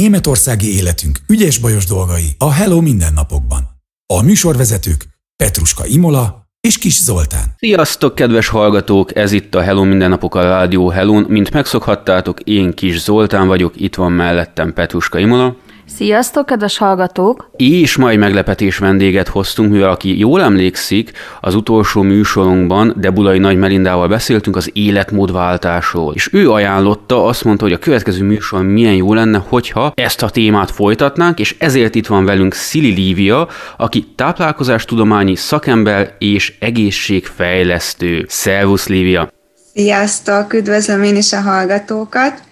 Németországi életünk ügyes-bajos dolgai a Hello mindennapokban. A műsorvezetők Petruska Imola és Kis Zoltán. Sziasztok, kedves hallgatók! Ez itt a Hello Mindennapok a Rádió Hello. Mint megszokhattátok, én Kis Zoltán vagyok, itt van mellettem Petruska Imola. Sziasztok, kedves hallgatók! És mai meglepetés vendéget hoztunk, mivel aki jól emlékszik, az utolsó műsorunkban Debulai Nagy Melindával beszéltünk az életmódváltásról. És ő ajánlotta, azt mondta, hogy a következő műsor milyen jó lenne, hogyha ezt a témát folytatnánk, és ezért itt van velünk Szili Lívia, aki táplálkozástudományi szakember és egészségfejlesztő. Szervusz, Lívia! Sziasztok, üdvözlöm én is a hallgatókat!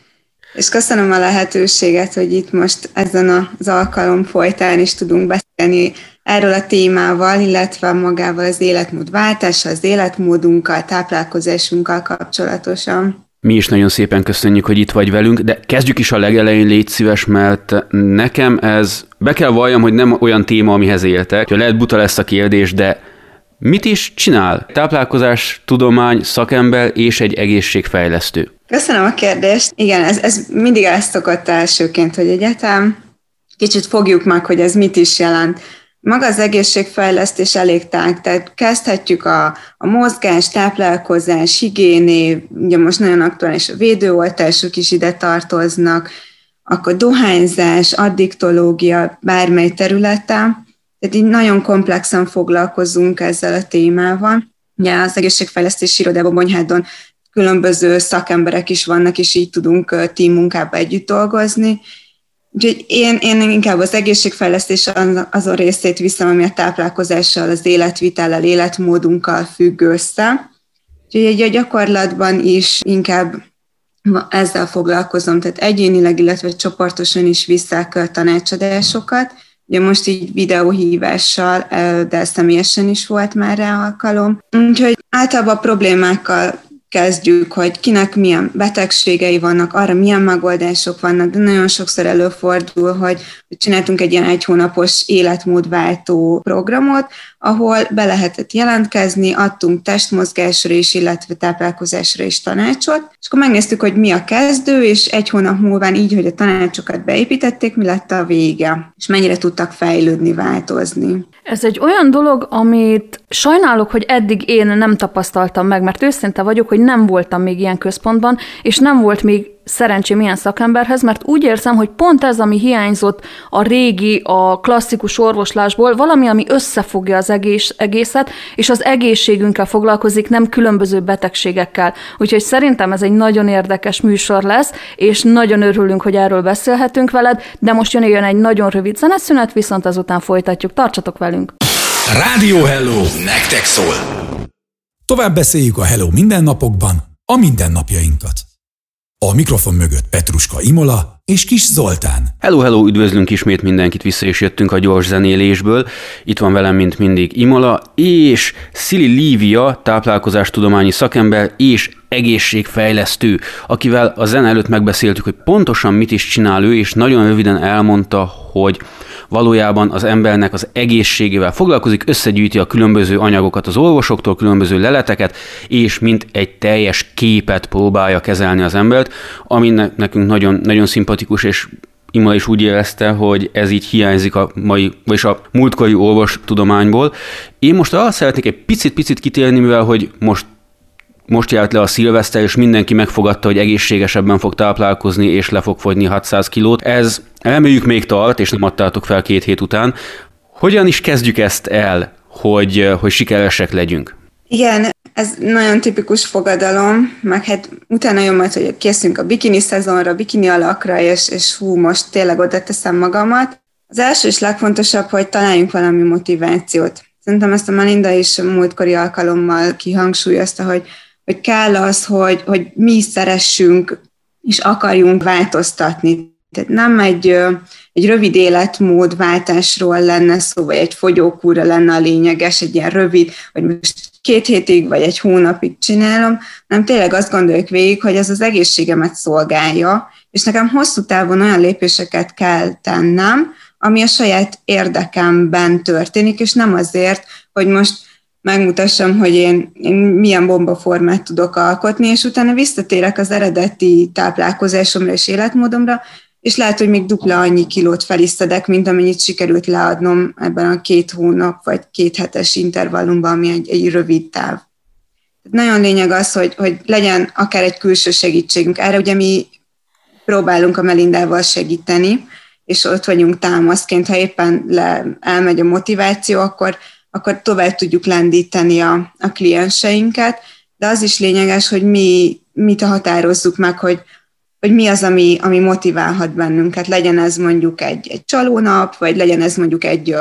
És köszönöm a lehetőséget, hogy itt most ezen az alkalom folytán is tudunk beszélni erről a témával, illetve magával az életmód váltása, az életmódunkkal, táplálkozásunkkal kapcsolatosan. Mi is nagyon szépen köszönjük, hogy itt vagy velünk, de kezdjük is a legelején, légy szíves, mert nekem ez, be kell valljam, hogy nem olyan téma, amihez éltek. Lehet buta lesz a kérdés, de mit is csinál? Táplálkozás, tudomány, szakember és egy egészségfejlesztő. Köszönöm a kérdést. Igen, ez, ez mindig ezt szokott elsőként, hogy egyetem kicsit fogjuk meg, hogy ez mit is jelent. Maga az egészségfejlesztés elég tág, tehát kezdhetjük a, a mozgás, táplálkozás, higiéné, ugye most nagyon aktuális a védőoltások is ide tartoznak, akkor dohányzás, addiktológia, bármely területen. Tehát így nagyon komplexen foglalkozunk ezzel a témával. Ugye az egészségfejlesztési irodában Bonyhádon különböző szakemberek is vannak, és így tudunk team munkába együtt dolgozni. Úgyhogy én, én inkább az egészségfejlesztés azon részét viszem, ami a táplálkozással, az életvitellel, életmódunkkal függ össze. Úgyhogy a gyakorlatban is inkább ezzel foglalkozom, tehát egyénileg, illetve csoportosan is visszák tanácsadásokat. Ugye most így videóhívással, de személyesen is volt már rá alkalom. Úgyhogy általában problémákkal kezdjük, hogy kinek milyen betegségei vannak, arra milyen megoldások vannak, de nagyon sokszor előfordul, hogy csináltunk egy ilyen egy hónapos életmódváltó programot, ahol be lehetett jelentkezni, adtunk testmozgásra is, illetve táplálkozásra is tanácsot, és akkor megnéztük, hogy mi a kezdő, és egy hónap múlva így, hogy a tanácsokat beépítették, mi lett a vége, és mennyire tudtak fejlődni, változni. Ez egy olyan dolog, amit sajnálok, hogy eddig én nem tapasztaltam meg, mert őszinte vagyok, hogy nem voltam még ilyen központban, és nem volt még szerencsém ilyen szakemberhez, mert úgy érzem, hogy pont ez, ami hiányzott a régi, a klasszikus orvoslásból, valami, ami összefogja az egész, egészet, és az egészségünkkel foglalkozik, nem különböző betegségekkel. Úgyhogy szerintem ez egy nagyon érdekes műsor lesz, és nagyon örülünk, hogy erről beszélhetünk veled, de most jön, jön egy nagyon rövid zeneszünet, viszont azután folytatjuk. Tartsatok velünk! Rádió Hello! Nektek szól! Tovább beszéljük a Hello mindennapokban, a mindennapjainkat. A mikrofon mögött Petruska Imola és Kis Zoltán. Hello, hello, üdvözlünk ismét mindenkit, vissza is jöttünk a gyors zenélésből. Itt van velem, mint mindig, Imola és Szili Lívia, táplálkozástudományi szakember és egészségfejlesztő, akivel a zene előtt megbeszéltük, hogy pontosan mit is csinál ő, és nagyon röviden elmondta, hogy valójában az embernek az egészségével foglalkozik, összegyűjti a különböző anyagokat az orvosoktól, különböző leleteket, és mint egy teljes képet próbálja kezelni az embert, ami nekünk nagyon, nagyon szimpatikus, és Ima is úgy érezte, hogy ez így hiányzik a mai, vagyis a múltkori orvostudományból. Én most arra szeretnék egy picit-picit kitérni, mivel hogy most most járt le a szilveszter, és mindenki megfogadta, hogy egészségesebben fog táplálkozni, és le fog fogyni 600 kilót. Ez reméljük még tart, és nem adtátok fel két hét után. Hogyan is kezdjük ezt el, hogy, hogy sikeresek legyünk? Igen, ez nagyon tipikus fogadalom, meg hát utána jön majd, hogy készünk a bikini szezonra, bikini alakra, és, és hú, most tényleg oda teszem magamat. Az első és legfontosabb, hogy találjunk valami motivációt. Szerintem ezt a Melinda is múltkori alkalommal kihangsúlyozta, hogy hogy kell az, hogy, hogy mi szeressünk és akarjunk változtatni. Tehát nem egy, egy rövid életmódváltásról lenne szó, vagy egy fogyókúra lenne a lényeges, egy ilyen rövid, vagy most két hétig, vagy egy hónapig csinálom, nem tényleg azt gondoljuk végig, hogy ez az egészségemet szolgálja, és nekem hosszú távon olyan lépéseket kell tennem, ami a saját érdekemben történik, és nem azért, hogy most megmutassam, hogy én, én milyen bombaformát tudok alkotni, és utána visszatérek az eredeti táplálkozásomra és életmódomra, és lehet, hogy még dupla annyi kilót felisztedek, mint amennyit sikerült leadnom ebben a két hónap vagy két hetes intervallumban, ami egy, egy rövid táv. Nagyon lényeg az, hogy, hogy legyen akár egy külső segítségünk. Erre ugye mi próbálunk a Melindával segíteni, és ott vagyunk támaszként, ha éppen le, elmegy a motiváció, akkor, akkor tovább tudjuk lendíteni a, a klienseinket, de az is lényeges, hogy mi mit határozzuk meg, hogy, hogy mi az, ami, ami motiválhat bennünket. Legyen ez mondjuk egy, egy csalónap, vagy legyen ez mondjuk egy,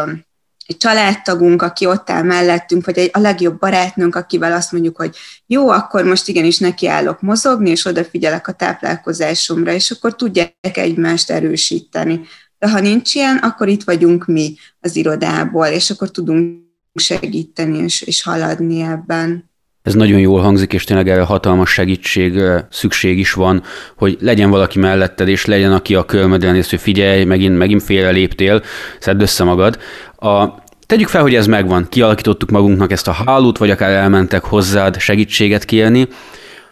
egy családtagunk, aki ott áll mellettünk, vagy egy, a legjobb barátnőnk, akivel azt mondjuk, hogy jó, akkor most igenis nekiállok mozogni, és odafigyelek a táplálkozásomra, és akkor tudják egymást erősíteni. De ha nincs ilyen, akkor itt vagyunk mi az irodából, és akkor tudunk segíteni és, és haladni ebben ez nagyon jól hangzik, és tényleg erre hatalmas segítség szükség is van, hogy legyen valaki melletted, és legyen, aki a körmödre néz, hogy figyelj, megint, megint félre léptél, szedd össze magad. A, tegyük fel, hogy ez megvan, kialakítottuk magunknak ezt a hálót, vagy akár elmentek hozzád segítséget kérni.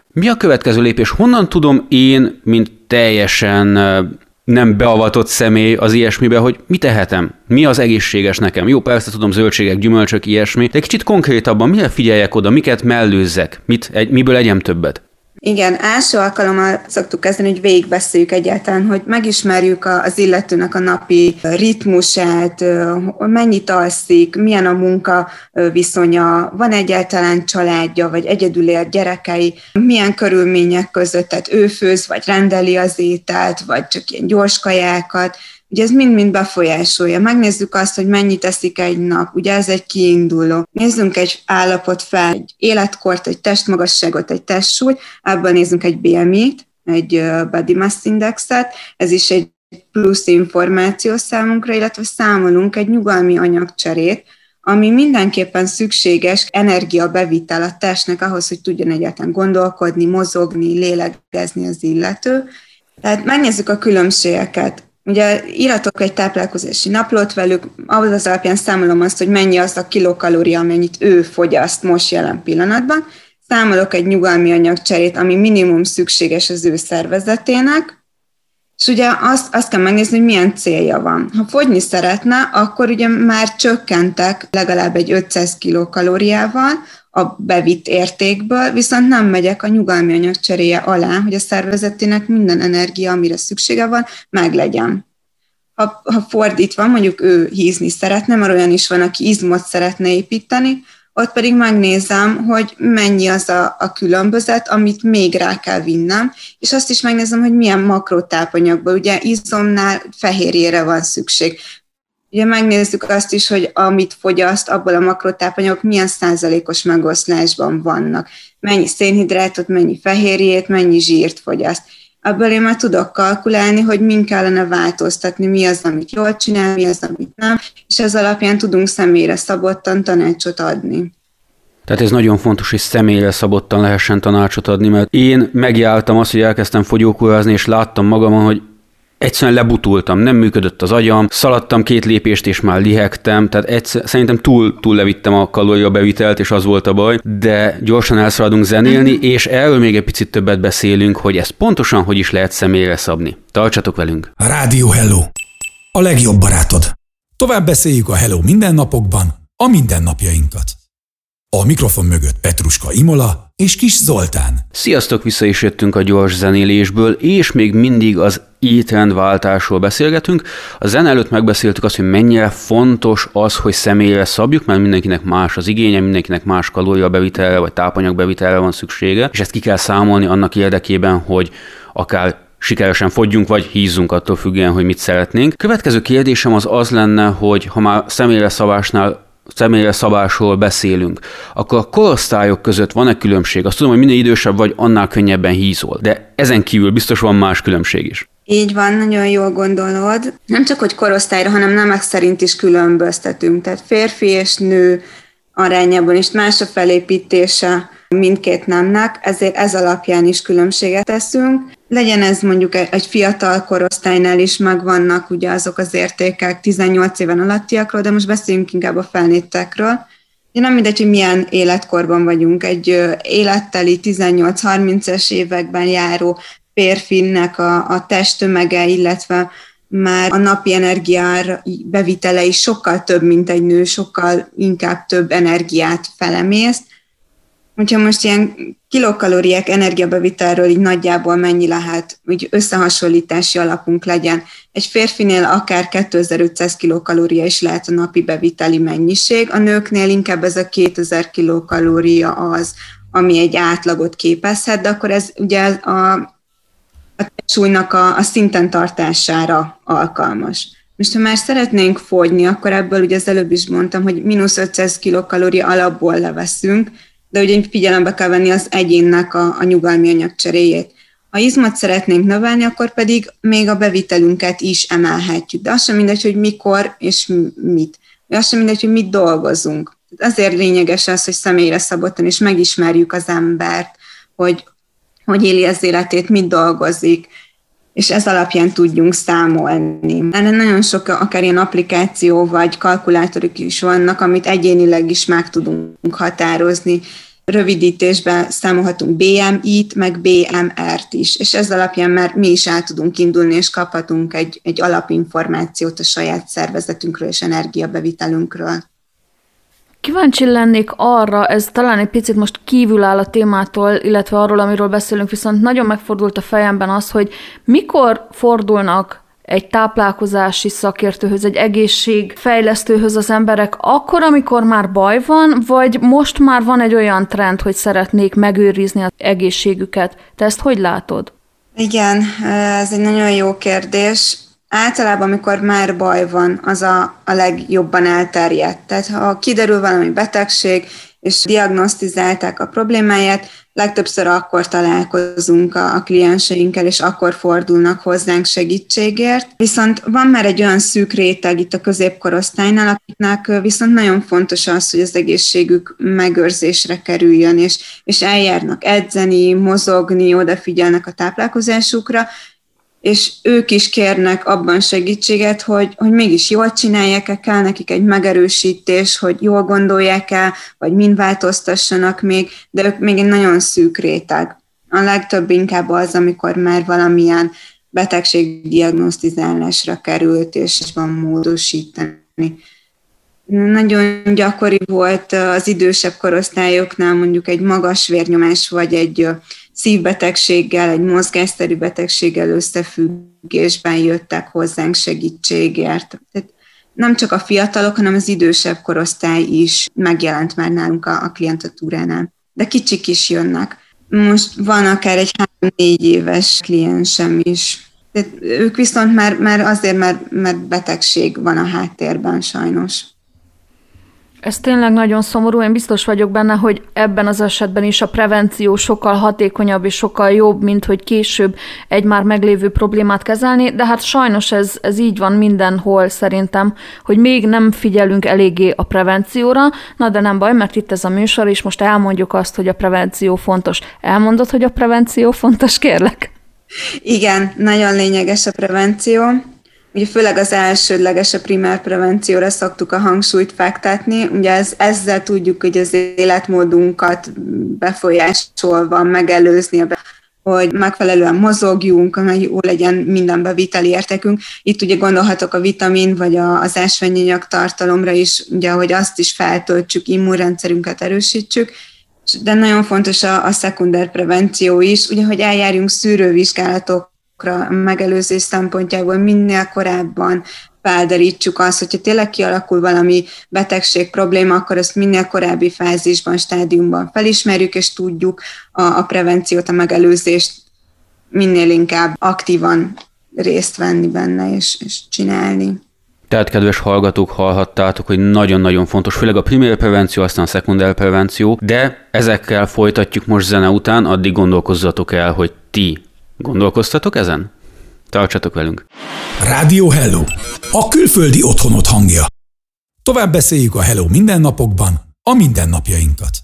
Mi a következő lépés? Honnan tudom én, mint teljesen nem beavatott személy az ilyesmibe, hogy mit tehetem, mi az egészséges nekem. Jó, persze tudom, zöldségek, gyümölcsök, ilyesmi, de kicsit konkrétabban mire figyeljek oda, miket mellőzzek, mit, egy, miből egyem többet. Igen, első alkalommal szoktuk kezdeni, hogy végigbeszéljük egyáltalán, hogy megismerjük az illetőnek a napi ritmusát, mennyit alszik, milyen a munka viszonya, van egyáltalán családja, vagy egyedül él gyerekei, milyen körülmények között, tehát ő főz, vagy rendeli az ételt, vagy csak ilyen gyors kajákat, Ugye ez mind-mind befolyásolja. Megnézzük azt, hogy mennyit eszik egy nap, ugye ez egy kiinduló. Nézzünk egy állapot fel, egy életkort, egy testmagasságot, egy testsúly, abban nézzünk egy BMI-t, egy Body Mass Indexet, ez is egy plusz információ számunkra, illetve számolunk egy nyugalmi anyagcserét, ami mindenképpen szükséges energiabevitel a testnek ahhoz, hogy tudjon egyáltalán gondolkodni, mozogni, lélegezni az illető. Tehát megnézzük a különbségeket. Ugye íratok egy táplálkozási naplót velük, ahhoz az alapján számolom azt, hogy mennyi az a kilokalória, amennyit ő fogyaszt most jelen pillanatban. Számolok egy nyugalmi anyagcserét, ami minimum szükséges az ő szervezetének, és ugye azt, azt kell megnézni, hogy milyen célja van. Ha fogyni szeretne, akkor ugye már csökkentek legalább egy 500 kilokalóriával, a bevitt értékből, viszont nem megyek a nyugalmi anyag cseréje alá, hogy a szervezetének minden energia, amire szüksége van, meglegyen. Ha, ha fordítva, mondjuk ő hízni szeretne, mert olyan is van, aki izmot szeretne építeni, ott pedig megnézem, hogy mennyi az a, a különbözet, amit még rá kell vinnem, és azt is megnézem, hogy milyen makrotápanyagból, ugye izomnál fehérjére van szükség. Ugye megnézzük azt is, hogy amit fogyaszt, abból a makrotápanyagok milyen százalékos megoszlásban vannak. Mennyi szénhidrátot, mennyi fehérjét, mennyi zsírt fogyaszt. Ebből én már tudok kalkulálni, hogy min kellene változtatni, mi az, amit jól csinál, mi az, amit nem, és ez alapján tudunk személyre szabottan tanácsot adni. Tehát ez nagyon fontos, hogy személyre szabottan lehessen tanácsot adni, mert én megjártam azt, hogy elkezdtem fogyókúrázni, és láttam magamon, hogy egyszerűen lebutultam, nem működött az agyam, szaladtam két lépést, és már lihegtem, tehát egyszer, szerintem túl, túl levittem a kalóriabevitelt, és az volt a baj, de gyorsan elszaladunk zenélni, uh-huh. és erről még egy picit többet beszélünk, hogy ezt pontosan hogy is lehet személyre szabni. Tartsatok velünk! Rádió Hello! A legjobb barátod! Tovább beszéljük a Hello mindennapokban, a mindennapjainkat. A mikrofon mögött Petruska Imola és Kis Zoltán. Sziasztok, vissza is jöttünk a gyors zenélésből, és még mindig az étrendváltásról beszélgetünk. A zen előtt megbeszéltük azt, hogy mennyire fontos az, hogy személyre szabjuk, mert mindenkinek más az igénye, mindenkinek más kalóriabevitelre vagy tápanyagbevitelre van szüksége, és ezt ki kell számolni annak érdekében, hogy akár sikeresen fogyjunk, vagy hízzunk attól függően, hogy mit szeretnénk. Következő kérdésem az az lenne, hogy ha már személyre szabásnál személyre szabásról beszélünk, akkor a korosztályok között van-e különbség? Azt tudom, hogy minél idősebb vagy, annál könnyebben hízol, de ezen kívül biztos van más különbség is. Így van, nagyon jól gondolod. Nem csak, hogy korosztályra, hanem nemek szerint is különböztetünk. Tehát férfi és nő arányában is más a felépítése mindkét nemnek, ezért ez alapján is különbséget teszünk. Legyen ez mondjuk egy fiatal korosztálynál is megvannak ugye azok az értékek 18 éven alattiakról, de most beszéljünk inkább a felnőttekről. nem mindegy, hogy milyen életkorban vagyunk. Egy életteli 18-30-es években járó férfinek a, a testtömege, illetve már a napi energiár bevitele is sokkal több, mint egy nő, sokkal inkább több energiát felemészt. Hogyha most ilyen kilokalóriák energiabevitelről így nagyjából mennyi lehet, hogy összehasonlítási alapunk legyen. Egy férfinél akár 2500 kilokalória is lehet a napi beviteli mennyiség, a nőknél inkább ez a 2000 kilokalória az, ami egy átlagot képezhet, de akkor ez ugye a, a súlynak a, a szinten tartására alkalmas. Most ha már szeretnénk fogyni, akkor ebből ugye az előbb is mondtam, hogy mínusz 500 kilokalória alapból leveszünk, de ugye figyelembe kell venni az egyénnek a, a nyugalmi anyagcseréjét. Ha izmot szeretnénk növelni, akkor pedig még a bevitelünket is emelhetjük. De az sem mindegy, hogy mikor és mit. De az sem mindegy, hogy mit dolgozunk. Azért lényeges az, hogy személyre szabottan és megismerjük az embert, hogy hogy éli az életét, mit dolgozik, és ez alapján tudjunk számolni. Ennek nagyon sok akár ilyen applikáció vagy kalkulátorok is vannak, amit egyénileg is meg tudunk határozni. Rövidítésben számolhatunk BMI-t, meg BMR-t is, és ez alapján már mi is el tudunk indulni, és kaphatunk egy, egy alapinformációt a saját szervezetünkről és energiabevitelünkről. Kíváncsi lennék arra, ez talán egy picit most kívül áll a témától, illetve arról, amiről beszélünk, viszont nagyon megfordult a fejemben az, hogy mikor fordulnak egy táplálkozási szakértőhöz, egy egészségfejlesztőhöz az emberek akkor, amikor már baj van, vagy most már van egy olyan trend, hogy szeretnék megőrizni az egészségüket. Te ezt hogy látod? Igen, ez egy nagyon jó kérdés általában, amikor már baj van, az a, a legjobban elterjedt. Tehát ha kiderül valami betegség, és diagnosztizálták a problémáját, legtöbbször akkor találkozunk a, a klienseinkkel, és akkor fordulnak hozzánk segítségért. Viszont van már egy olyan szűk réteg itt a középkorosztálynál, akiknek viszont nagyon fontos az, hogy az egészségük megőrzésre kerüljön, és, és eljárnak edzeni, mozogni, odafigyelnek a táplálkozásukra, és ők is kérnek abban segítséget, hogy, hogy mégis jól csinálják-e, kell nekik egy megerősítés, hogy jól gondolják el, vagy mind változtassanak még, de ők még egy nagyon szűk réteg. A legtöbb inkább az, amikor már valamilyen betegség diagnosztizálásra került, és van módosítani. Nagyon gyakori volt az idősebb korosztályoknál mondjuk egy magas vérnyomás, vagy egy szívbetegséggel, egy mozgásszerű betegséggel összefüggésben jöttek hozzánk segítségért. Tehát nem csak a fiatalok, hanem az idősebb korosztály is megjelent már nálunk a, a klientatúránál. De kicsik is jönnek. Most van akár egy három-négy éves kliensem is. Tehát ők viszont már, már azért, mert, mert betegség van a háttérben sajnos. Ez tényleg nagyon szomorú, én biztos vagyok benne, hogy ebben az esetben is a prevenció sokkal hatékonyabb és sokkal jobb, mint hogy később egy már meglévő problémát kezelni, de hát sajnos ez, ez így van mindenhol szerintem, hogy még nem figyelünk eléggé a prevencióra, na de nem baj, mert itt ez a műsor, és most elmondjuk azt, hogy a prevenció fontos. Elmondod, hogy a prevenció fontos, kérlek? Igen, nagyon lényeges a prevenció. Ugye főleg az elsődleges, a primár prevencióra szoktuk a hangsúlyt fektetni. Ugye ez, ezzel tudjuk, hogy az életmódunkat befolyásolva megelőzni, hogy megfelelően mozogjunk, hogy jó legyen minden beviteli értékünk. Itt ugye gondolhatok a vitamin vagy a, az ásványanyag tartalomra is, ugye, hogy azt is feltöltsük, immunrendszerünket erősítsük, de nagyon fontos a, a szekunder prevenció is, ugye, hogy eljárjunk szűrővizsgálatok a megelőzés szempontjából minél korábban felderítsük azt, hogyha tényleg kialakul valami betegség probléma, akkor ezt minél korábbi fázisban, stádiumban felismerjük, és tudjuk a, a prevenciót, a megelőzést minél inkább aktívan részt venni benne és, és csinálni. Tehát, kedves hallgatók, hallhattátok, hogy nagyon-nagyon fontos, főleg a primér prevenció, aztán a szekundár prevenció, de ezekkel folytatjuk most zene után, addig gondolkozzatok el, hogy ti Gondolkoztatok ezen? Tartsatok velünk! Rádió Hello! A külföldi otthonot hangja. Tovább beszéljük a Hello mindennapokban, a mindennapjainkat.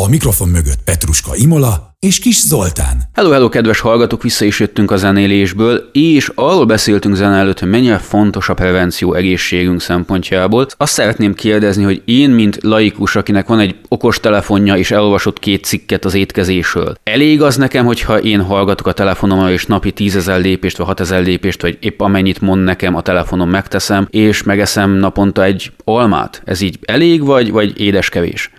A mikrofon mögött Petruska Imola és Kis Zoltán. Hello, hello, kedves hallgatók, vissza is jöttünk a zenélésből, és arról beszéltünk zene előtt, hogy mennyire fontos a prevenció egészségünk szempontjából. Azt szeretném kérdezni, hogy én, mint laikus, akinek van egy okos telefonja, és elolvasott két cikket az étkezésről, elég az nekem, hogyha én hallgatok a telefonomra, és napi tízezer lépést, vagy hatezer lépést, vagy épp amennyit mond nekem a telefonom megteszem, és megeszem naponta egy almát? Ez így elég, vagy, vagy édes kevés?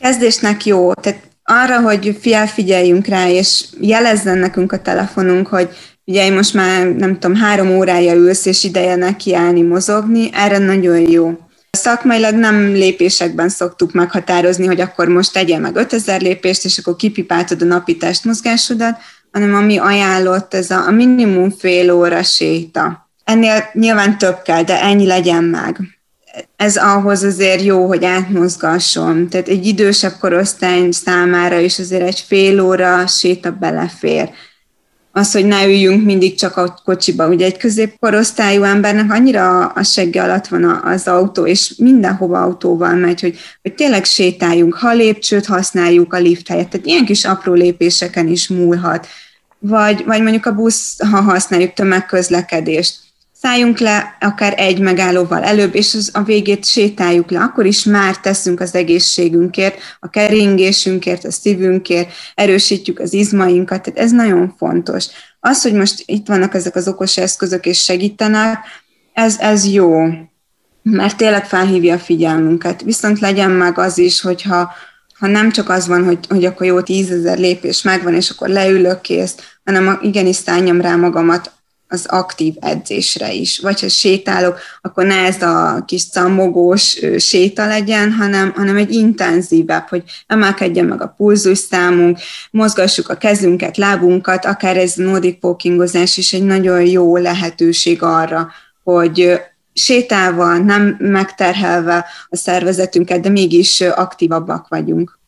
Kezdésnek jó, tehát arra, hogy felfigyeljünk rá, és jelezzen nekünk a telefonunk, hogy ugye most már nem tudom, három órája ülsz, és ideje nekiállni, mozogni, erre nagyon jó. Szakmailag nem lépésekben szoktuk meghatározni, hogy akkor most tegyél meg 5000 lépést, és akkor kipipáltod a napi testmozgásodat, hanem ami ajánlott, ez a, a minimum fél óra séta. Ennél nyilván több kell, de ennyi legyen meg ez ahhoz azért jó, hogy átmozgasson. Tehát egy idősebb korosztály számára is azért egy fél óra séta belefér. Az, hogy ne üljünk mindig csak a kocsiba. Ugye egy középkorosztályú embernek annyira a segge alatt van az autó, és mindenhova autóval megy, hogy, hogy tényleg sétáljunk, ha lépcsőt használjuk a lift helyett. Tehát ilyen kis apró lépéseken is múlhat. Vagy, vagy mondjuk a busz, ha használjuk tömegközlekedést szálljunk le akár egy megállóval előbb, és az a végét sétáljuk le, akkor is már teszünk az egészségünkért, a keringésünkért, a szívünkért, erősítjük az izmainkat, tehát ez nagyon fontos. Az, hogy most itt vannak ezek az okos eszközök és segítenek, ez, ez jó, mert tényleg felhívja a figyelmünket. Viszont legyen meg az is, hogyha ha nem csak az van, hogy, hogy akkor jó tízezer lépés megvan, és akkor leülök kész, hanem igenis szálljam rá magamat az aktív edzésre is. Vagy ha sétálok, akkor ne ez a kis cammogós séta legyen, hanem, hanem egy intenzívebb, hogy emelkedjen meg a pulzus számunk, mozgassuk a kezünket, lábunkat, akár ez nordic walkingozás is egy nagyon jó lehetőség arra, hogy sétálva, nem megterhelve a szervezetünket, de mégis aktívabbak vagyunk.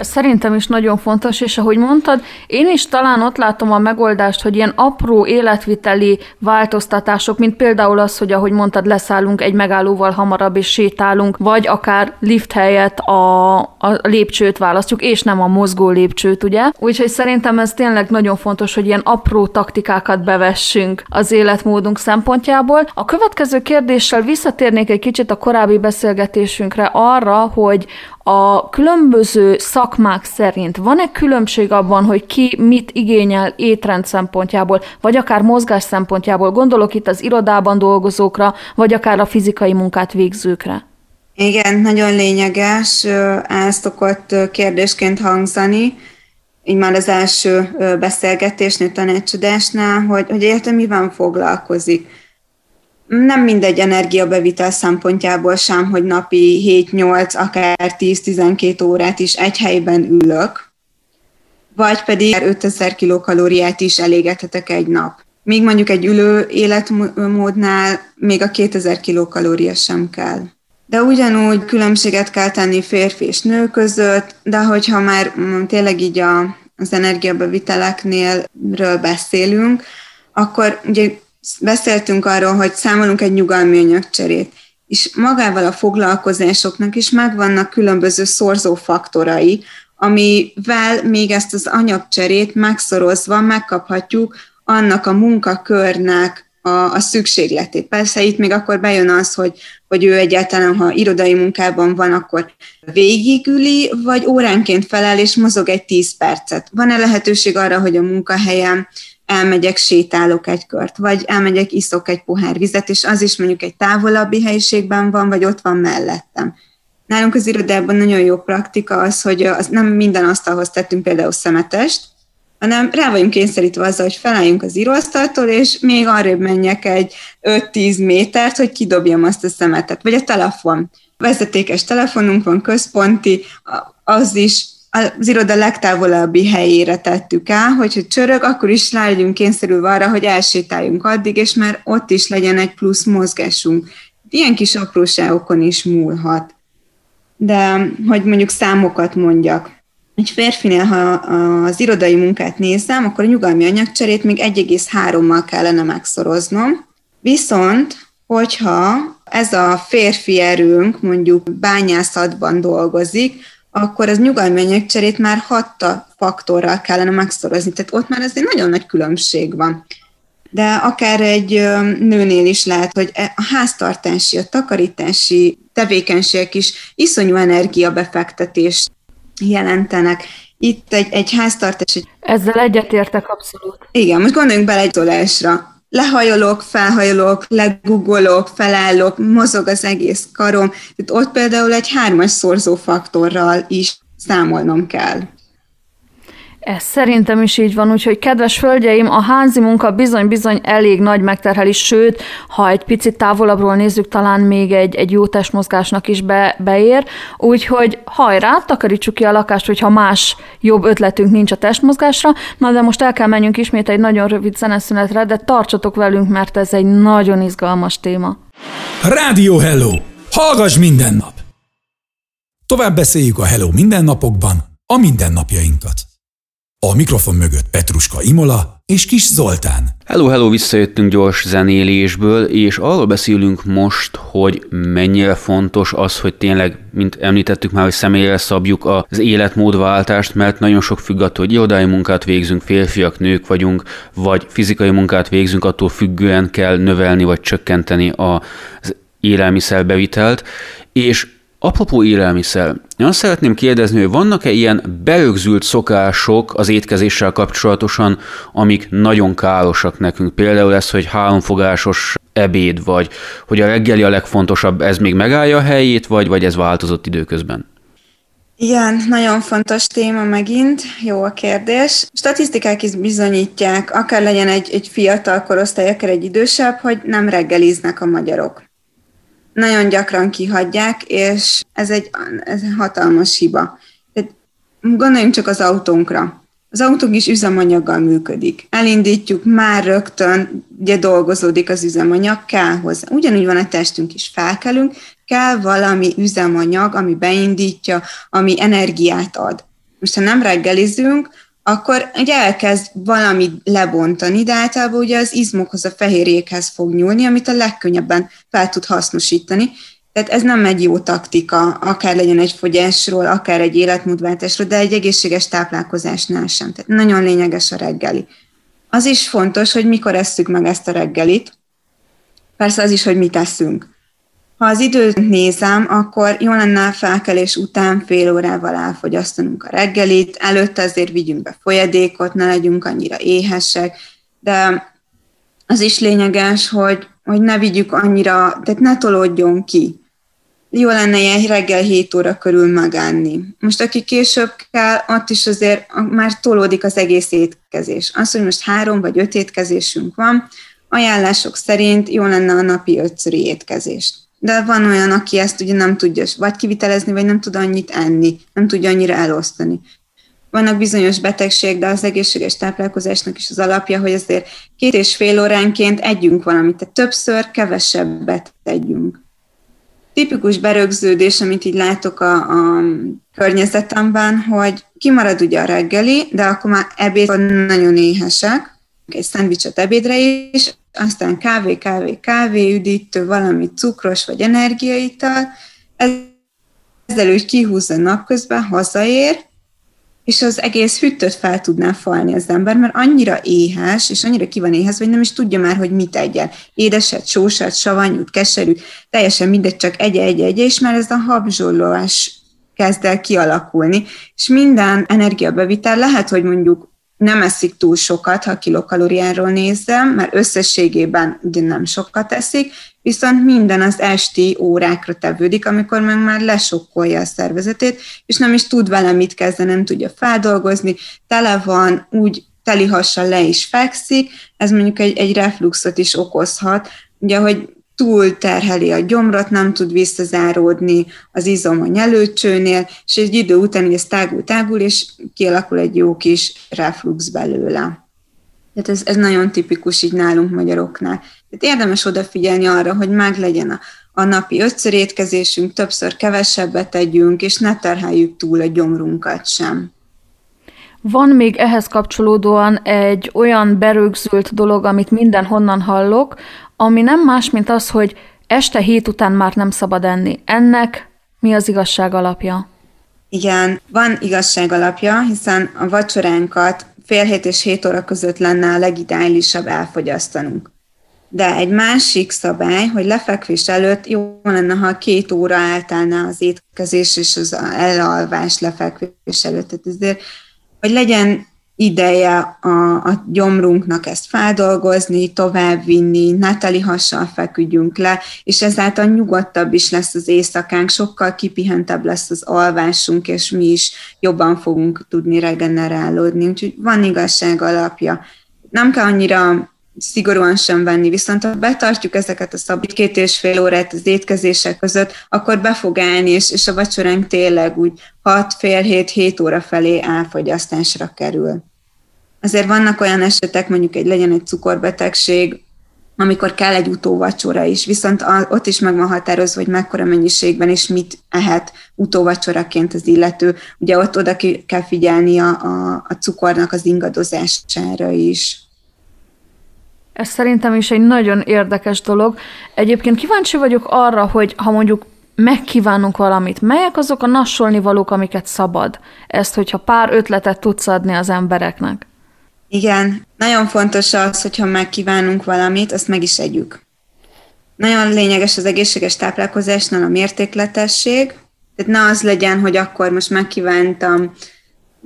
Szerintem is nagyon fontos, és ahogy mondtad, én is talán ott látom a megoldást, hogy ilyen apró életviteli változtatások, mint például az, hogy ahogy mondtad, leszállunk egy megállóval hamarabb és sétálunk, vagy akár lift helyett a, a lépcsőt választjuk, és nem a mozgó lépcsőt, ugye? Úgyhogy szerintem ez tényleg nagyon fontos, hogy ilyen apró taktikákat bevessünk az életmódunk szempontjából. A következő kérdéssel visszatérnék egy kicsit a korábbi beszélgetésünkre arra, hogy a különböző szakmák szerint van-e különbség abban, hogy ki mit igényel étrend szempontjából, vagy akár mozgás szempontjából? Gondolok itt az irodában dolgozókra, vagy akár a fizikai munkát végzőkre. Igen, nagyon lényeges, ezt szokott kérdésként hangzani, így már az első beszélgetésnél, tanácsadásnál, hogy, hogy értem, mivel foglalkozik nem mindegy energiabevitel szempontjából sem, hogy napi 7-8, akár 10-12 órát is egy helyben ülök, vagy pedig 5000 kilokalóriát is elégethetek egy nap. Még mondjuk egy ülő életmódnál még a 2000 kilokalória sem kell. De ugyanúgy különbséget kell tenni férfi és nő között, de hogyha már mm, tényleg így a, az energiabeviteleknél beszélünk, akkor ugye beszéltünk arról, hogy számolunk egy nyugalmi anyagcserét, és magával a foglalkozásoknak is megvannak különböző szorzófaktorai, amivel még ezt az anyagcserét megszorozva megkaphatjuk annak a munkakörnek a, a szükségletét. Persze itt még akkor bejön az, hogy, hogy ő egyáltalán, ha irodai munkában van, akkor végigüli, vagy óránként felel és mozog egy 10 percet. Van-e lehetőség arra, hogy a munkahelyen elmegyek, sétálok egy kört, vagy elmegyek, iszok egy pohár vizet, és az is mondjuk egy távolabbi helyiségben van, vagy ott van mellettem. Nálunk az irodában nagyon jó praktika az, hogy az nem minden asztalhoz tettünk például szemetest, hanem rá vagyunk kényszerítve azzal, hogy felálljunk az íróasztaltól, és még arrébb menjek egy 5-10 métert, hogy kidobjam azt a szemetet. Vagy a telefon. Vezetékes telefonunk van, központi, az is az iroda legtávolabbi helyére tettük el, hogyha csörög, akkor is rá legyünk kényszerülve arra, hogy elsétáljunk addig, és már ott is legyen egy plusz mozgásunk. Ilyen kis apróságokon is múlhat. De, hogy mondjuk számokat mondjak. Egy férfinél, ha az irodai munkát nézem, akkor a nyugalmi anyagcserét még 1,3-mal kellene megszoroznom. Viszont, hogyha ez a férfi erőnk mondjuk bányászatban dolgozik, akkor az nyugalmi anyagcserét már hatta faktorral kellene megszorozni. Tehát ott már ez egy nagyon nagy különbség van. De akár egy nőnél is lehet, hogy e, a háztartási, a takarítási tevékenységek is iszonyú energiabefektetést jelentenek. Itt egy, egy háztartás... Egy... Ezzel egyetértek abszolút. Igen, most gondoljunk bele egy tolásra lehajolok, felhajolok, legugolok, felállok, mozog az egész karom. Tehát ott például egy hármas szorzófaktorral is számolnom kell. Ez szerintem is így van, úgyhogy kedves földjeim, a házi munka bizony-bizony elég nagy megterhelés, sőt, ha egy picit távolabbról nézzük, talán még egy, egy jó testmozgásnak is be, beér, úgyhogy hajrá, takarítsuk ki a lakást, hogyha más jobb ötletünk nincs a testmozgásra, na de most el kell menjünk ismét egy nagyon rövid zeneszünetre, de tartsatok velünk, mert ez egy nagyon izgalmas téma. Rádió Hello! Hallgass minden nap! Tovább beszéljük a Hello mindennapokban a mindennapjainkat. A mikrofon mögött Petruska Imola és Kis Zoltán. Hello, hello, visszajöttünk gyors zenélésből, és arról beszélünk most, hogy mennyire fontos az, hogy tényleg, mint említettük már, hogy személyre szabjuk az életmódváltást, mert nagyon sok függ attól, hogy irodai munkát végzünk, férfiak, nők vagyunk, vagy fizikai munkát végzünk, attól függően kell növelni vagy csökkenteni az élelmiszerbevitelt, és Apropó élelmiszer, én azt szeretném kérdezni, hogy vannak-e ilyen beögzült szokások az étkezéssel kapcsolatosan, amik nagyon károsak nekünk? Például ez, hogy háromfogásos ebéd, vagy hogy a reggeli a legfontosabb, ez még megállja a helyét, vagy, vagy ez változott időközben? Igen, nagyon fontos téma megint, jó a kérdés. Statisztikák is bizonyítják, akár legyen egy, egy fiatal korosztály, akár egy idősebb, hogy nem reggeliznek a magyarok nagyon gyakran kihagyják, és ez egy, ez egy hatalmas hiba. Tehát gondoljunk csak az autónkra. Az autónk is üzemanyaggal működik. Elindítjuk, már rögtön ugye dolgozódik az üzemanyag, kell hozzá. Ugyanúgy van a testünk is, felkelünk, kell valami üzemanyag, ami beindítja, ami energiát ad. Most ha nem reggelizünk, akkor ugye elkezd valami lebontani, de általában ugye az izmokhoz, a fehérjékhez fog nyúlni, amit a legkönnyebben fel tud hasznosítani. Tehát ez nem egy jó taktika, akár legyen egy fogyásról, akár egy életmódváltásról, de egy egészséges táplálkozásnál sem. Tehát nagyon lényeges a reggeli. Az is fontos, hogy mikor esszük meg ezt a reggelit. Persze az is, hogy mit teszünk. Ha az időt nézem, akkor jó lenne felkelés után fél órával elfogyasztanunk a reggelit, előtte azért vigyünk be folyadékot, ne legyünk annyira éhesek, de az is lényeges, hogy, hogy ne vigyük annyira, tehát ne tolódjon ki. Jó lenne ilyen reggel 7 óra körül megállni. Most aki később kell, ott is azért már tolódik az egész étkezés. Az, hogy most három vagy öt étkezésünk van, ajánlások szerint jó lenne a napi ötszöri étkezést de van olyan, aki ezt ugye nem tudja vagy kivitelezni, vagy nem tud annyit enni, nem tudja annyira elosztani. Vannak bizonyos betegség, de az egészséges táplálkozásnak is az alapja, hogy azért két és fél óránként együnk valamit, tehát többször kevesebbet tegyünk. Tipikus berögződés, amit így látok a, a környezetemben, hogy kimarad ugye a reggeli, de akkor már ebéd nagyon éhesek, egy szendvicset ebédre is, aztán kávé, kávé, kávé, üdítő, valami cukros vagy energiaital, ezzel úgy kihúzza napközben, hazaér, és az egész hűtőt fel tudná falni az ember, mert annyira éhes, és annyira ki van éhez, hogy nem is tudja már, hogy mit egyen. Édeset, sósat, savanyút, keserűt, teljesen mindegy, csak egy egy egy és már ez a habzsolóás kezd el kialakulni, és minden energiabevitel lehet, hogy mondjuk nem eszik túl sokat, ha kilokalóriáról nézem, mert összességében ugye nem sokat eszik, viszont minden az esti órákra tevődik, amikor meg már lesokkolja a szervezetét, és nem is tud vele mit kezdeni, nem tudja feldolgozni, tele van, úgy teli hassal le is fekszik, ez mondjuk egy, egy refluxot is okozhat, ugye, hogy túl terheli a gyomrat, nem tud visszazáródni az izom a nyelőcsőnél, és egy idő után ez tágul-tágul, és kialakul egy jó kis reflux belőle. Tehát ez, ez nagyon tipikus így nálunk magyaroknál. Tehát érdemes odafigyelni arra, hogy meg legyen a, a napi ötször étkezésünk, többször kevesebbet tegyünk, és ne terheljük túl a gyomrunkat sem. Van még ehhez kapcsolódóan egy olyan berögzült dolog, amit mindenhonnan hallok, ami nem más, mint az, hogy este hét után már nem szabad enni. Ennek mi az igazság alapja? Igen, van igazság alapja, hiszen a vacsoránkat fél hét és hét óra között lenne a legideálisabb elfogyasztanunk. De egy másik szabály, hogy lefekvés előtt jó lenne, ha két óra eltelne az étkezés és az elalvás lefekvés előtt. Tehát ezért, hogy legyen ideje a, a gyomrunknak ezt feldolgozni, továbbvinni, ne teli hassal feküdjünk le, és ezáltal nyugodtabb is lesz az éjszakánk, sokkal kipihentebb lesz az alvásunk, és mi is jobban fogunk tudni regenerálódni. Úgyhogy van igazság alapja. Nem kell annyira szigorúan sem venni, viszont ha betartjuk ezeket a szabít két és fél órát az étkezések között, akkor be fog állni, és, és a vacsoránk tényleg úgy 6, fél hét, 7 óra felé elfogyasztásra kerül. Azért vannak olyan esetek, mondjuk egy legyen egy cukorbetegség, amikor kell egy utóvacsora is, viszont ott is meg van határozva, hogy mekkora mennyiségben és mit ehet utóvacsoraként az illető. Ugye ott oda kell figyelni a, a, a cukornak az ingadozására is. Ez szerintem is egy nagyon érdekes dolog. Egyébként kíváncsi vagyok arra, hogy ha mondjuk megkívánunk valamit, melyek azok a nassolni valók, amiket szabad? Ezt, hogyha pár ötletet tudsz adni az embereknek. Igen, nagyon fontos az, hogyha megkívánunk valamit, azt meg is együk. Nagyon lényeges az egészséges táplálkozásnál a mértékletesség, tehát ne az legyen, hogy akkor most megkívántam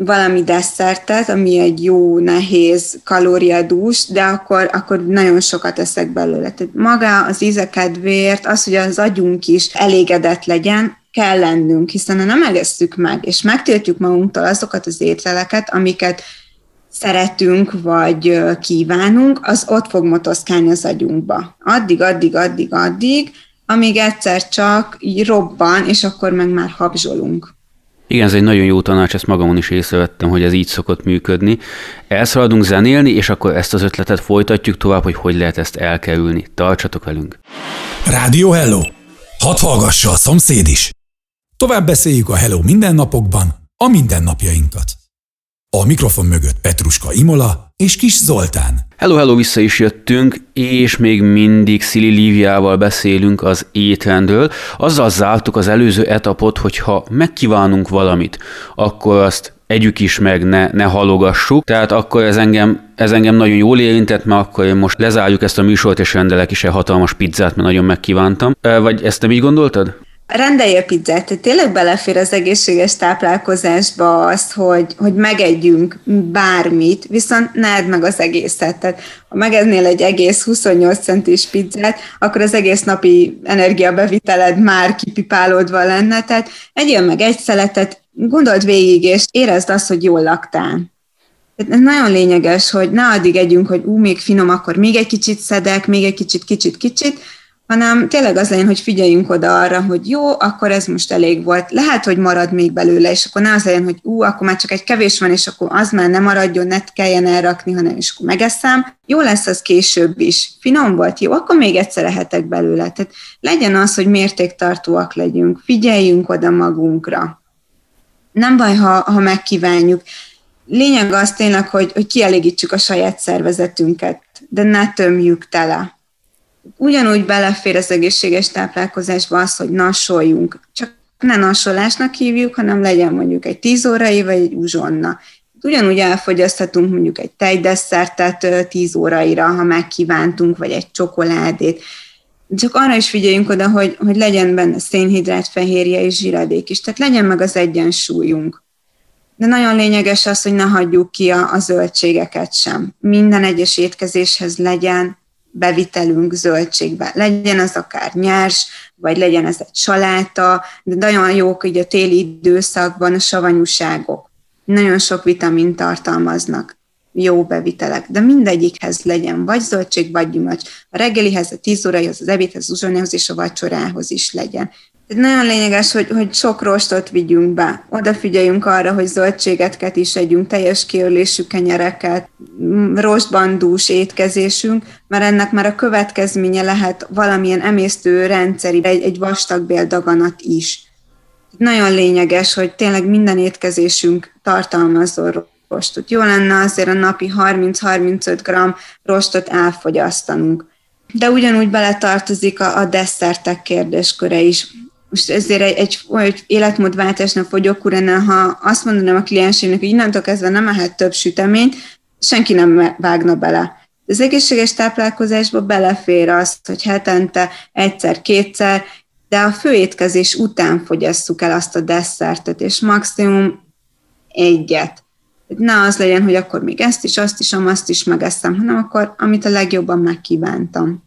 valami desszertet, ami egy jó, nehéz, kalóriadús, de akkor, akkor nagyon sokat eszek belőle. Tehát maga az íze kedvéért, az, hogy az agyunk is elégedett legyen, kell lennünk, hiszen ha nem egesszük meg, és megtiltjuk magunktól azokat az ételeket, amiket szeretünk, vagy kívánunk, az ott fog motoszkálni az agyunkba. Addig, addig, addig, addig, amíg egyszer csak így robban, és akkor meg már habzsolunk. Igen, ez egy nagyon jó tanács, ezt magamon is észrevettem, hogy ez így szokott működni. Elszaladunk zenélni, és akkor ezt az ötletet folytatjuk tovább, hogy hogy lehet ezt elkerülni. Tartsatok velünk! Rádió Hello! Hadd hallgassa a szomszéd is! Tovább beszéljük a Hello mindennapokban a mindennapjainkat. A mikrofon mögött Petruska Imola és Kis Zoltán. Hello, hello, vissza is jöttünk, és még mindig Szili Líviával beszélünk az étrendről. Azzal zártuk az előző etapot, hogy ha megkívánunk valamit, akkor azt együk is meg, ne, ne halogassuk. Tehát akkor ez engem, ez engem nagyon jól érintett, mert akkor én most lezárjuk ezt a műsort, és rendelek is egy hatalmas pizzát, mert nagyon megkívántam. Vagy ezt nem így gondoltad? Rendeljél pizzát, tehát tényleg belefér az egészséges táplálkozásba az, hogy, hogy megegyünk bármit, viszont ne edd meg az egészet. Tehát ha megeznél egy egész 28 centis pizzát, akkor az egész napi energiabeviteled már kipipálódva lenne, tehát egyél meg egy szeletet, gondold végig, és érezd azt, hogy jól laktál. Tehát ez nagyon lényeges, hogy ne addig együnk, hogy ú, még finom, akkor még egy kicsit szedek, még egy kicsit, kicsit, kicsit, hanem tényleg az legyen, hogy figyeljünk oda arra, hogy jó, akkor ez most elég volt. Lehet, hogy marad még belőle, és akkor ne az legyen, hogy ú, akkor már csak egy kevés van, és akkor az már nem maradjon, ne kelljen elrakni, hanem és akkor megeszem. Jó lesz az később is. Finom volt, jó, akkor még egyszer lehetek belőle. Tehát legyen az, hogy mértéktartóak legyünk, figyeljünk oda magunkra. Nem baj, ha, ha megkívánjuk. Lényeg az tényleg, hogy, hogy kielégítsük a saját szervezetünket, de ne tömjük tele ugyanúgy belefér az egészséges táplálkozásba az, hogy nasoljunk. Csak ne nasolásnak hívjuk, hanem legyen mondjuk egy 10 órai, vagy egy uzsonna. Ugyanúgy elfogyaszthatunk mondjuk egy tejdesszertet 10 óraira, ha megkívántunk, vagy egy csokoládét. Csak arra is figyeljünk oda, hogy, hogy legyen benne szénhidrát, fehérje és zsiradék is. Tehát legyen meg az egyensúlyunk. De nagyon lényeges az, hogy ne hagyjuk ki a, a zöldségeket sem. Minden egyes étkezéshez legyen bevitelünk zöldségbe. Legyen az akár nyers, vagy legyen ez egy saláta, de nagyon jók így a téli időszakban a savanyúságok. Nagyon sok vitamin tartalmaznak jó bevitelek, de mindegyikhez legyen vagy zöldség, vagy gyümölcs. A reggelihez, a tíz órahoz, az ebédhez, az uzsonyhoz és a vacsorához is legyen. Nagyon lényeges, hogy, hogy sok rostot vigyünk be. Odafigyeljünk arra, hogy zöldségeket is együnk, teljes kiörlésű kenyereket, rostban dús étkezésünk, mert ennek már a következménye lehet valamilyen emésztő rendszeri, egy, egy vastagbéldaganat is. Nagyon lényeges, hogy tényleg minden étkezésünk tartalmazzon rostot. Jó lenne azért a napi 30-35 g rostot elfogyasztanunk. De ugyanúgy beletartozik a, a desszertek kérdésköre is most ezért egy, egy, egy életmódváltásnak okkuránál, ha azt mondanám a kliensének, hogy innentől kezdve nem ehet több süteményt, senki nem vágna bele. Az egészséges táplálkozásba belefér az, hogy hetente egyszer-kétszer, de a főétkezés után fogyasszuk el azt a desszertet, és maximum egyet. Ne az legyen, hogy akkor még ezt is, azt is, azt is megeszem, hanem akkor, amit a legjobban megkívántam,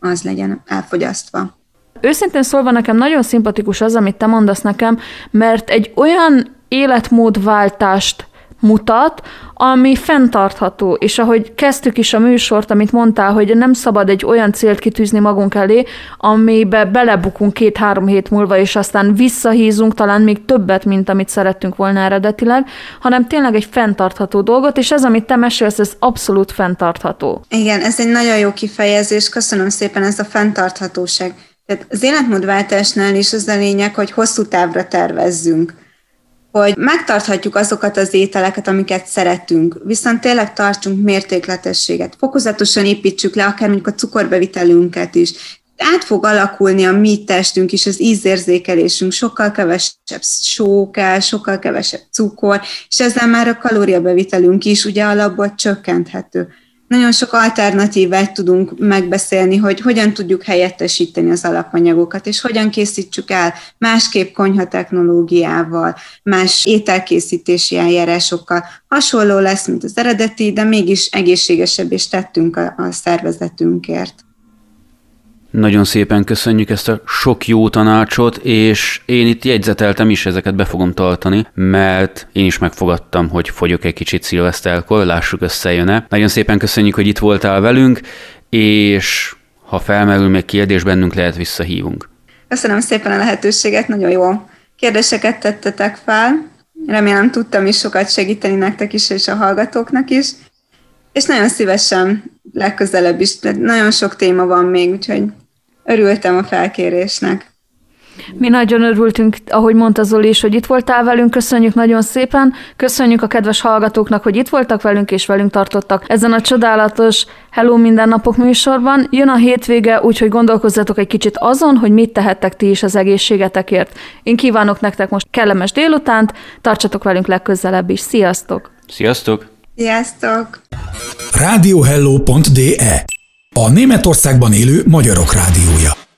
az legyen elfogyasztva. Őszintén szólva nekem nagyon szimpatikus az, amit te mondasz nekem, mert egy olyan életmódváltást mutat, ami fenntartható. És ahogy kezdtük is a műsort, amit mondtál, hogy nem szabad egy olyan célt kitűzni magunk elé, amibe belebukunk két-három hét múlva, és aztán visszahízunk talán még többet, mint amit szerettünk volna eredetileg, hanem tényleg egy fenntartható dolgot, és ez, amit te mesélsz, ez abszolút fenntartható. Igen, ez egy nagyon jó kifejezés, köszönöm szépen ez a fenntarthatóság. Tehát az életmódváltásnál is az a lényeg, hogy hosszú távra tervezzünk hogy megtarthatjuk azokat az ételeket, amiket szeretünk, viszont tényleg tartsunk mértékletességet. Fokozatosan építsük le akár mondjuk a cukorbevitelünket is. Át fog alakulni a mi testünk is, az ízérzékelésünk, sokkal kevesebb só kell, sokkal kevesebb cukor, és ezzel már a kalóriabevitelünk is ugye alapból csökkenthető nagyon sok alternatívát tudunk megbeszélni, hogy hogyan tudjuk helyettesíteni az alapanyagokat, és hogyan készítsük el másképp konyha technológiával, más ételkészítési eljárásokkal. Hasonló lesz, mint az eredeti, de mégis egészségesebb és tettünk a, a szervezetünkért. Nagyon szépen köszönjük ezt a sok jó tanácsot, és én itt jegyzeteltem is, ezeket be fogom tartani, mert én is megfogadtam, hogy fogyok egy kicsit szilveszterkor, lássuk összejön-e. Nagyon szépen köszönjük, hogy itt voltál velünk, és ha felmerül még kérdés bennünk, lehet visszahívunk. Köszönöm szépen a lehetőséget, nagyon jó kérdéseket tettetek fel. Remélem tudtam is sokat segíteni nektek is, és a hallgatóknak is. És nagyon szívesen legközelebb is, de nagyon sok téma van még, úgyhogy örültem a felkérésnek. Mi nagyon örültünk, ahogy mondta Zoli is, hogy itt voltál velünk, köszönjük nagyon szépen, köszönjük a kedves hallgatóknak, hogy itt voltak velünk és velünk tartottak ezen a csodálatos Hello Mindennapok műsorban. Jön a hétvége, úgyhogy gondolkozzatok egy kicsit azon, hogy mit tehettek ti is az egészségetekért. Én kívánok nektek most kellemes délutánt, tartsatok velünk legközelebb is. Sziasztok! Sziasztok! Sziasztok! Radiohello.de A Németországban élő magyarok rádiója.